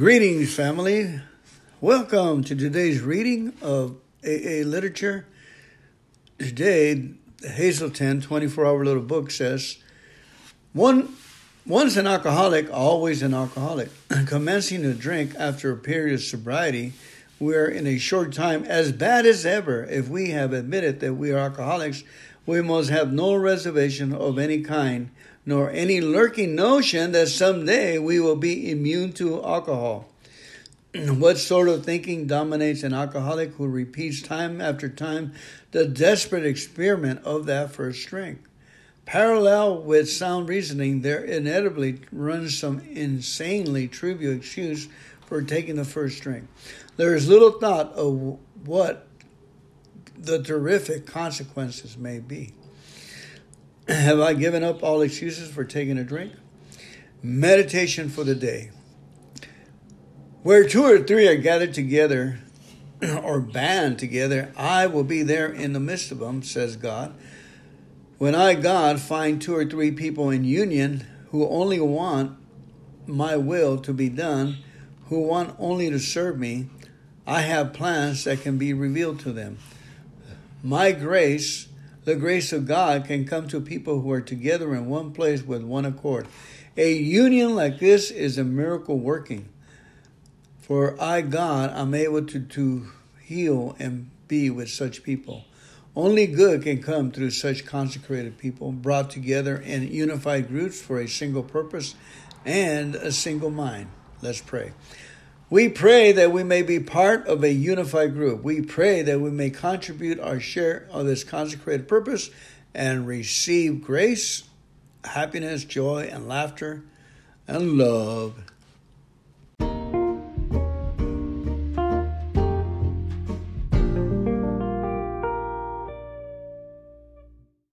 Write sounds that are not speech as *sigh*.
Greetings, family. Welcome to today's reading of AA literature. Today, Hazelden 24 Hour Little Book says, One, Once an alcoholic, always an alcoholic. *clears throat* Commencing to drink after a period of sobriety, we are in a short time as bad as ever. If we have admitted that we are alcoholics, we must have no reservation of any kind nor any lurking notion that someday we will be immune to alcohol. *clears throat* what sort of thinking dominates an alcoholic who repeats time after time the desperate experiment of that first drink? Parallel with sound reasoning, there inevitably runs some insanely trivial excuse for taking the first drink. There is little thought of what the terrific consequences may be. Have I given up all excuses for taking a drink? Meditation for the day. Where two or three are gathered together *clears throat* or band together, I will be there in the midst of them, says God. When I, God, find two or three people in union who only want my will to be done, who want only to serve me, I have plans that can be revealed to them. My grace the grace of God can come to people who are together in one place with one accord. A union like this is a miracle working. For I, God, am able to, to heal and be with such people. Only good can come through such consecrated people brought together in unified groups for a single purpose and a single mind. Let's pray. We pray that we may be part of a unified group. We pray that we may contribute our share of this consecrated purpose and receive grace, happiness, joy, and laughter and love